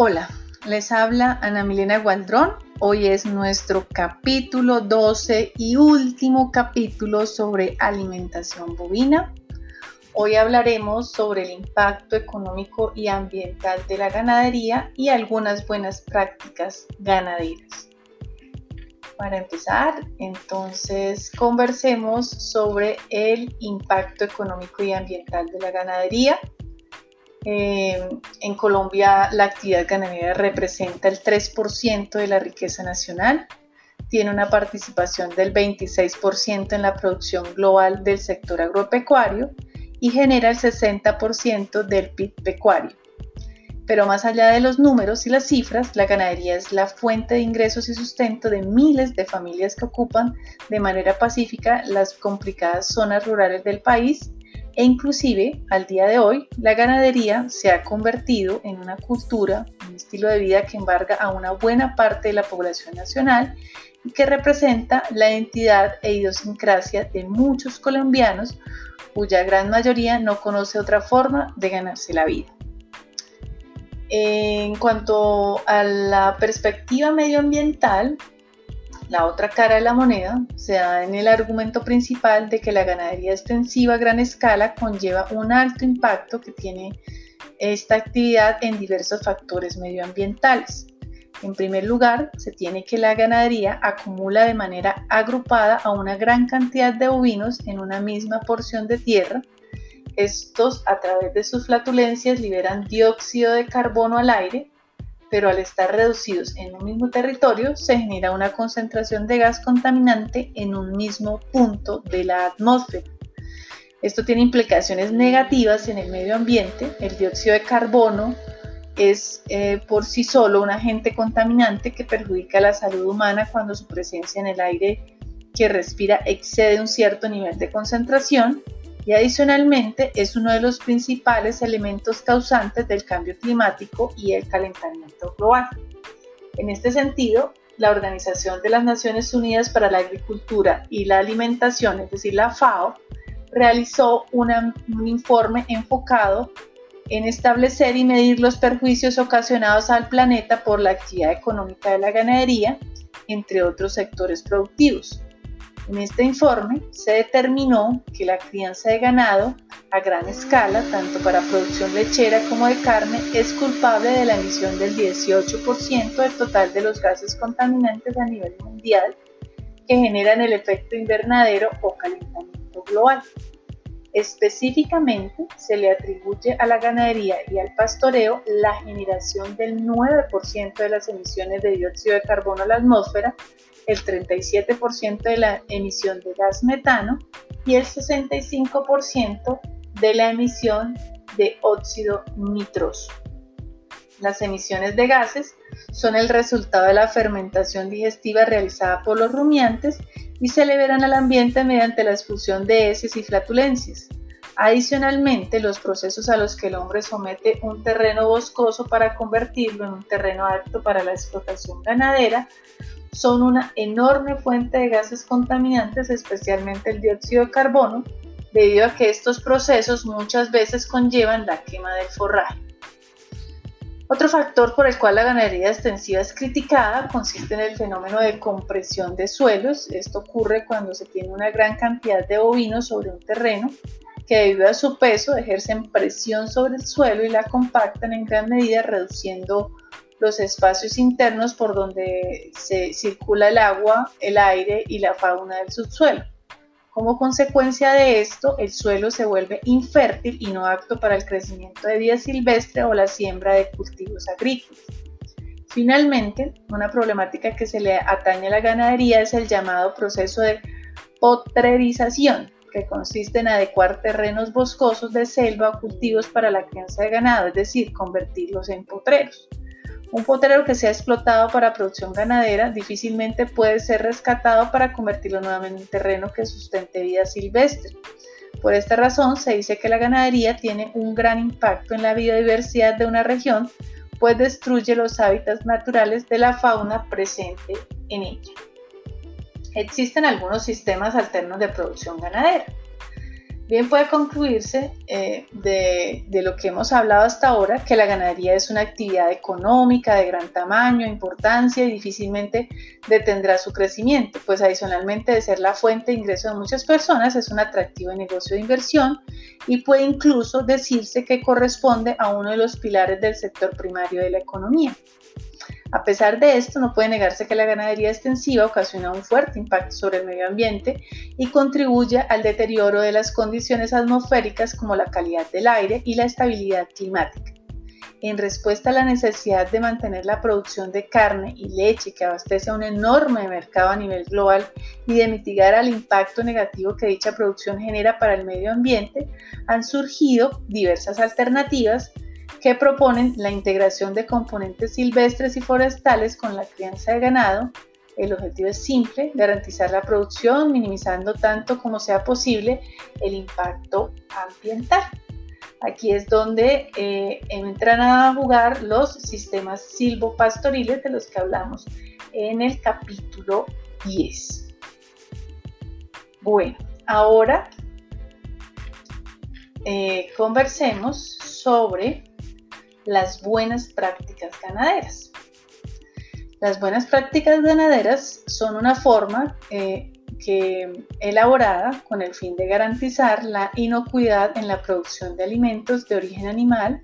Hola, les habla Ana Milena Gualdrón. Hoy es nuestro capítulo 12 y último capítulo sobre alimentación bovina. Hoy hablaremos sobre el impacto económico y ambiental de la ganadería y algunas buenas prácticas ganaderas. Para empezar, entonces conversemos sobre el impacto económico y ambiental de la ganadería eh, en Colombia la actividad ganadera representa el 3% de la riqueza nacional, tiene una participación del 26% en la producción global del sector agropecuario y genera el 60% del PIB pecuario. Pero más allá de los números y las cifras, la ganadería es la fuente de ingresos y sustento de miles de familias que ocupan de manera pacífica las complicadas zonas rurales del país e inclusive al día de hoy la ganadería se ha convertido en una cultura, un estilo de vida que embarga a una buena parte de la población nacional y que representa la identidad e idiosincrasia de muchos colombianos cuya gran mayoría no conoce otra forma de ganarse la vida. En cuanto a la perspectiva medioambiental, la otra cara de la moneda se da en el argumento principal de que la ganadería extensiva a gran escala conlleva un alto impacto que tiene esta actividad en diversos factores medioambientales. En primer lugar, se tiene que la ganadería acumula de manera agrupada a una gran cantidad de bovinos en una misma porción de tierra. Estos, a través de sus flatulencias, liberan dióxido de carbono al aire, pero al estar reducidos en un mismo territorio se genera una concentración de gas contaminante en un mismo punto de la atmósfera. Esto tiene implicaciones negativas en el medio ambiente. El dióxido de carbono es eh, por sí solo un agente contaminante que perjudica la salud humana cuando su presencia en el aire que respira excede un cierto nivel de concentración y adicionalmente es uno de los principales elementos causantes del cambio climático y el calentamiento global. En este sentido, la Organización de las Naciones Unidas para la Agricultura y la Alimentación, es decir, la FAO, realizó un informe enfocado en establecer y medir los perjuicios ocasionados al planeta por la actividad económica de la ganadería, entre otros sectores productivos. En este informe se determinó que la crianza de ganado a gran escala, tanto para producción lechera como de carne, es culpable de la emisión del 18% del total de los gases contaminantes a nivel mundial que generan el efecto invernadero o calentamiento global. Específicamente, se le atribuye a la ganadería y al pastoreo la generación del 9% de las emisiones de dióxido de carbono a la atmósfera el 37% de la emisión de gas metano y el 65% de la emisión de óxido nitroso. Las emisiones de gases son el resultado de la fermentación digestiva realizada por los rumiantes y se liberan al ambiente mediante la expulsión de heces y flatulencias. Adicionalmente, los procesos a los que el hombre somete un terreno boscoso para convertirlo en un terreno apto para la explotación ganadera son una enorme fuente de gases contaminantes, especialmente el dióxido de carbono, debido a que estos procesos muchas veces conllevan la quema del forraje. Otro factor por el cual la ganadería extensiva es criticada consiste en el fenómeno de compresión de suelos. Esto ocurre cuando se tiene una gran cantidad de bovinos sobre un terreno que debido a su peso ejercen presión sobre el suelo y la compactan en gran medida reduciendo los espacios internos por donde se circula el agua, el aire y la fauna del subsuelo. Como consecuencia de esto, el suelo se vuelve infértil y no apto para el crecimiento de vida silvestre o la siembra de cultivos agrícolas. Finalmente, una problemática que se le atañe a la ganadería es el llamado proceso de potrerización, que consiste en adecuar terrenos boscosos de selva o cultivos para la crianza de ganado, es decir, convertirlos en potreros. Un potrero que sea explotado para producción ganadera difícilmente puede ser rescatado para convertirlo nuevamente en terreno que sustente vida silvestre. Por esta razón se dice que la ganadería tiene un gran impacto en la biodiversidad de una región, pues destruye los hábitats naturales de la fauna presente en ella. Existen algunos sistemas alternos de producción ganadera. Bien puede concluirse eh, de, de, lo que hemos hablado hasta ahora que la ganadería es una actividad económica de gran tamaño, importancia y difícilmente detendrá su crecimiento, pues adicionalmente de ser la fuente de ingreso de muchas personas es un atractivo negocio de inversión y puede incluso decirse que corresponde a uno de los pilares del sector primario de la economía. A pesar de esto, no puede negarse que la ganadería extensiva ocasiona un fuerte impacto sobre el medio ambiente y contribuye al deterioro de las condiciones atmosféricas como la calidad del aire y la estabilidad climática. En respuesta a la necesidad de mantener la producción de carne y leche que abastece a un enorme mercado a nivel global y de mitigar el impacto negativo que dicha producción genera para el medio ambiente, han surgido diversas alternativas que proponen la integración de componentes silvestres y forestales con la crianza de ganado. El objetivo es simple, garantizar la producción, minimizando tanto como sea posible el impacto ambiental. Aquí es donde eh, entran a jugar los sistemas silvopastoriles de los que hablamos en el capítulo 10. Bueno, ahora eh, conversemos sobre las buenas prácticas ganaderas. Las buenas prácticas ganaderas son una forma eh, que, elaborada con el fin de garantizar la inocuidad en la producción de alimentos de origen animal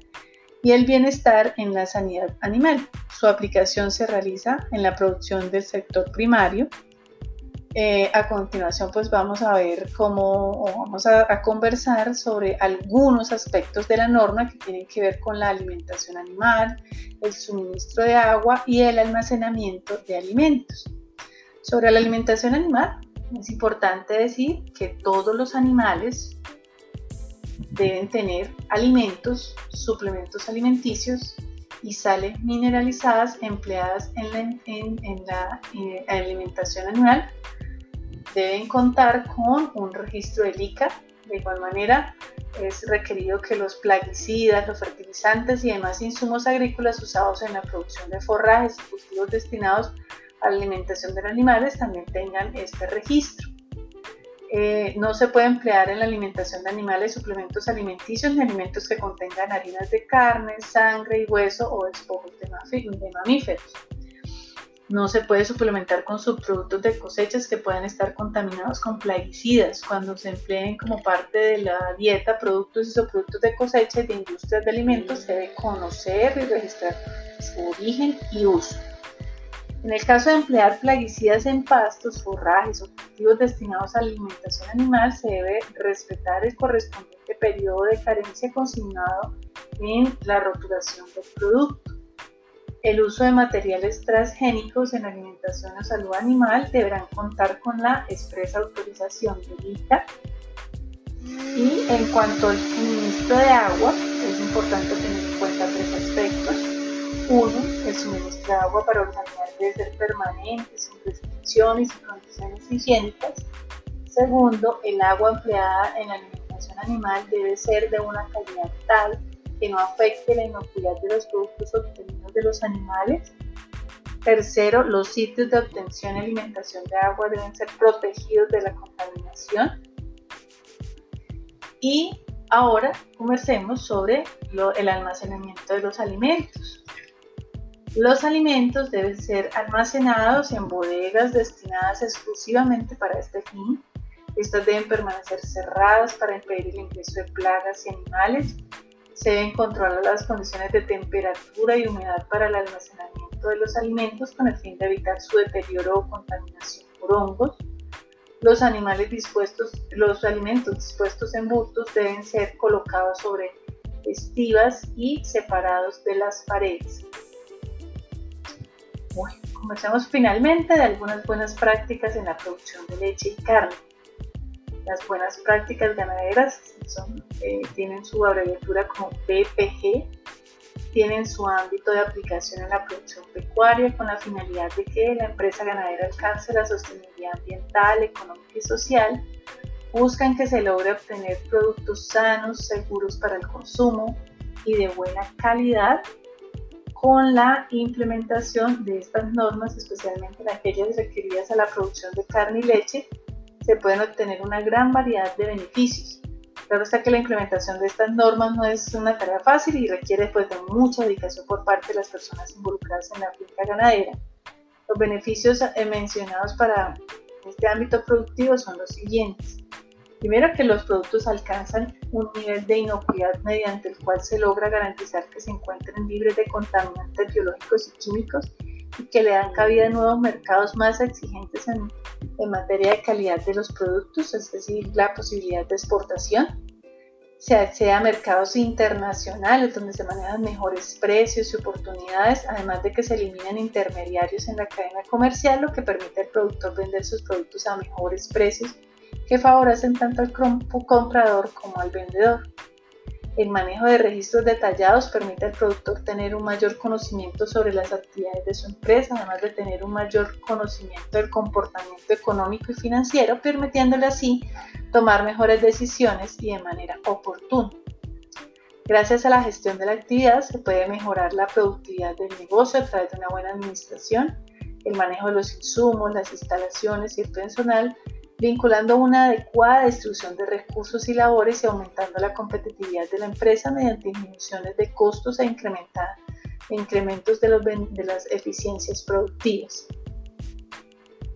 y el bienestar en la sanidad animal. Su aplicación se realiza en la producción del sector primario, eh, a continuación, pues vamos a ver cómo vamos a, conversar sobre algunos aspectos de la norma que tienen que ver con la alimentación animal, el suministro de agua y el almacenamiento de alimentos. Sobre la alimentación animal, es importante decir que todos los animales deben tener alimentos, suplementos alimenticios y sales mineralizadas empleadas en la, eh, alimentación animal deben contar con un registro del ICA. De igual manera, es requerido que los plaguicidas, los fertilizantes y demás insumos agrícolas usados en la producción de forrajes y cultivos destinados a la alimentación de los animales también tengan este registro. Eh, no se puede emplear en la alimentación de animales suplementos alimenticios ni alimentos que contengan harinas de carne, sangre y hueso o despojos de mamíferos. No se puede suplementar con subproductos de cosechas que puedan estar contaminados con plaguicidas cuando se empleen como parte de la dieta productos y subproductos de cosecha y de industrias de alimentos. Se debe conocer y registrar su origen y uso. En el caso de emplear plaguicidas en pastos, forrajes o cultivos destinados a alimentación animal, se debe respetar el correspondiente periodo de carencia consignado en la rotulación del producto. El uso de materiales transgénicos en alimentación o salud animal deberán contar con la expresa autorización de ICA. Y en cuanto al suministro de agua, es importante tener en cuenta tres aspectos. Uno, el suministro de agua para animales debe ser permanente, sin restricciones y condiciones higiénicas. Segundo, el agua empleada en la alimentación animal debe ser de una calidad tal que no afecte la inocuidad de los productos obtenidos de los animales. Tercero, los sitios de obtención y alimentación de agua deben ser protegidos de la contaminación. Y ahora conversemos sobre el almacenamiento de los alimentos. Los alimentos deben ser almacenados en bodegas destinadas exclusivamente para este fin. Estas deben permanecer cerradas para impedir el ingreso de plagas y animales se deben controlar las condiciones de temperatura y humedad para el almacenamiento de los alimentos con el fin de evitar su deterioro o contaminación por hongos. Los, animales dispuestos, los alimentos dispuestos en bultos deben ser colocados sobre estivas y separados de las paredes. Bueno, conversamos finalmente de algunas buenas prácticas en la producción de leche y carne. Las buenas prácticas ganaderas eh, tienen su abreviatura como BPG, tienen su ámbito de aplicación en la producción pecuaria con la finalidad de que la empresa ganadera alcance la sostenibilidad ambiental, económica y social. Buscan que se logre obtener productos sanos, seguros para el consumo y de buena calidad con la implementación de estas normas, especialmente en aquellas requeridas a la producción de carne y leche, se pueden obtener una gran variedad de beneficios. Claro está que la implementación de estas normas no es una tarea fácil y requiere pues, de mucha dedicación por parte de las personas involucradas en la finca ganadera. Los beneficios eh, mencionados para este ámbito productivo son los siguientes. Primero, que los productos alcanzan un nivel de inocuidad mediante el cual se logra garantizar que se encuentren libres de contaminantes biológicos y químicos que le dan cabida a nuevos mercados más exigentes en, en materia de calidad de los productos, es decir, la posibilidad de exportación. Se accede a mercados internacionales donde se manejan mejores precios y oportunidades, además de que se eliminan intermediarios en la cadena comercial, lo que permite al productor vender sus productos a mejores precios que favorecen tanto al comprador como al vendedor. El manejo de registros detallados permite al productor tener un mayor conocimiento sobre las actividades de su empresa, además de tener un mayor conocimiento del comportamiento económico y financiero, permitiéndole así tomar mejores decisiones y de manera oportuna. Gracias a la gestión de la actividad se puede mejorar la productividad del negocio a través de una buena administración, el manejo de los insumos, las instalaciones y el personal, vinculando una adecuada distribución de recursos y labores y aumentando la competitividad de la empresa mediante disminuciones de costos e incrementos de, de las eficiencias productivas.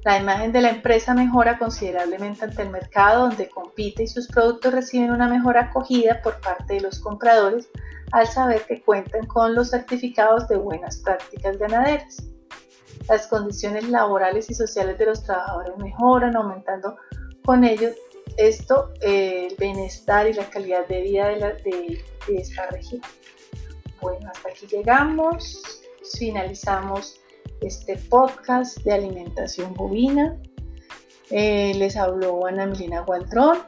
La imagen de la empresa mejora considerablemente ante el mercado donde compite y sus productos reciben una mejor acogida por parte de los compradores al saber que cuentan con los certificados de buenas prácticas ganaderas las condiciones laborales y sociales de los trabajadores mejoran, aumentando con ello esto el bienestar y la calidad de vida de, esta región. Bueno, hasta aquí llegamos, finalizamos este podcast de alimentación bovina. Eh, les habló Ana Melina Gualdrón.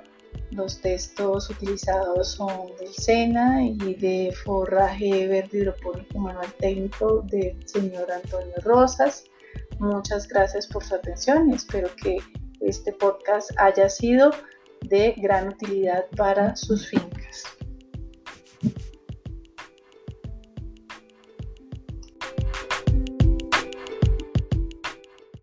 Los textos utilizados son del SENA y de forraje verde hidropónico manual técnico del señor Antonio Rosas. Muchas gracias por su atención y espero que este podcast haya sido de gran utilidad para sus fincas.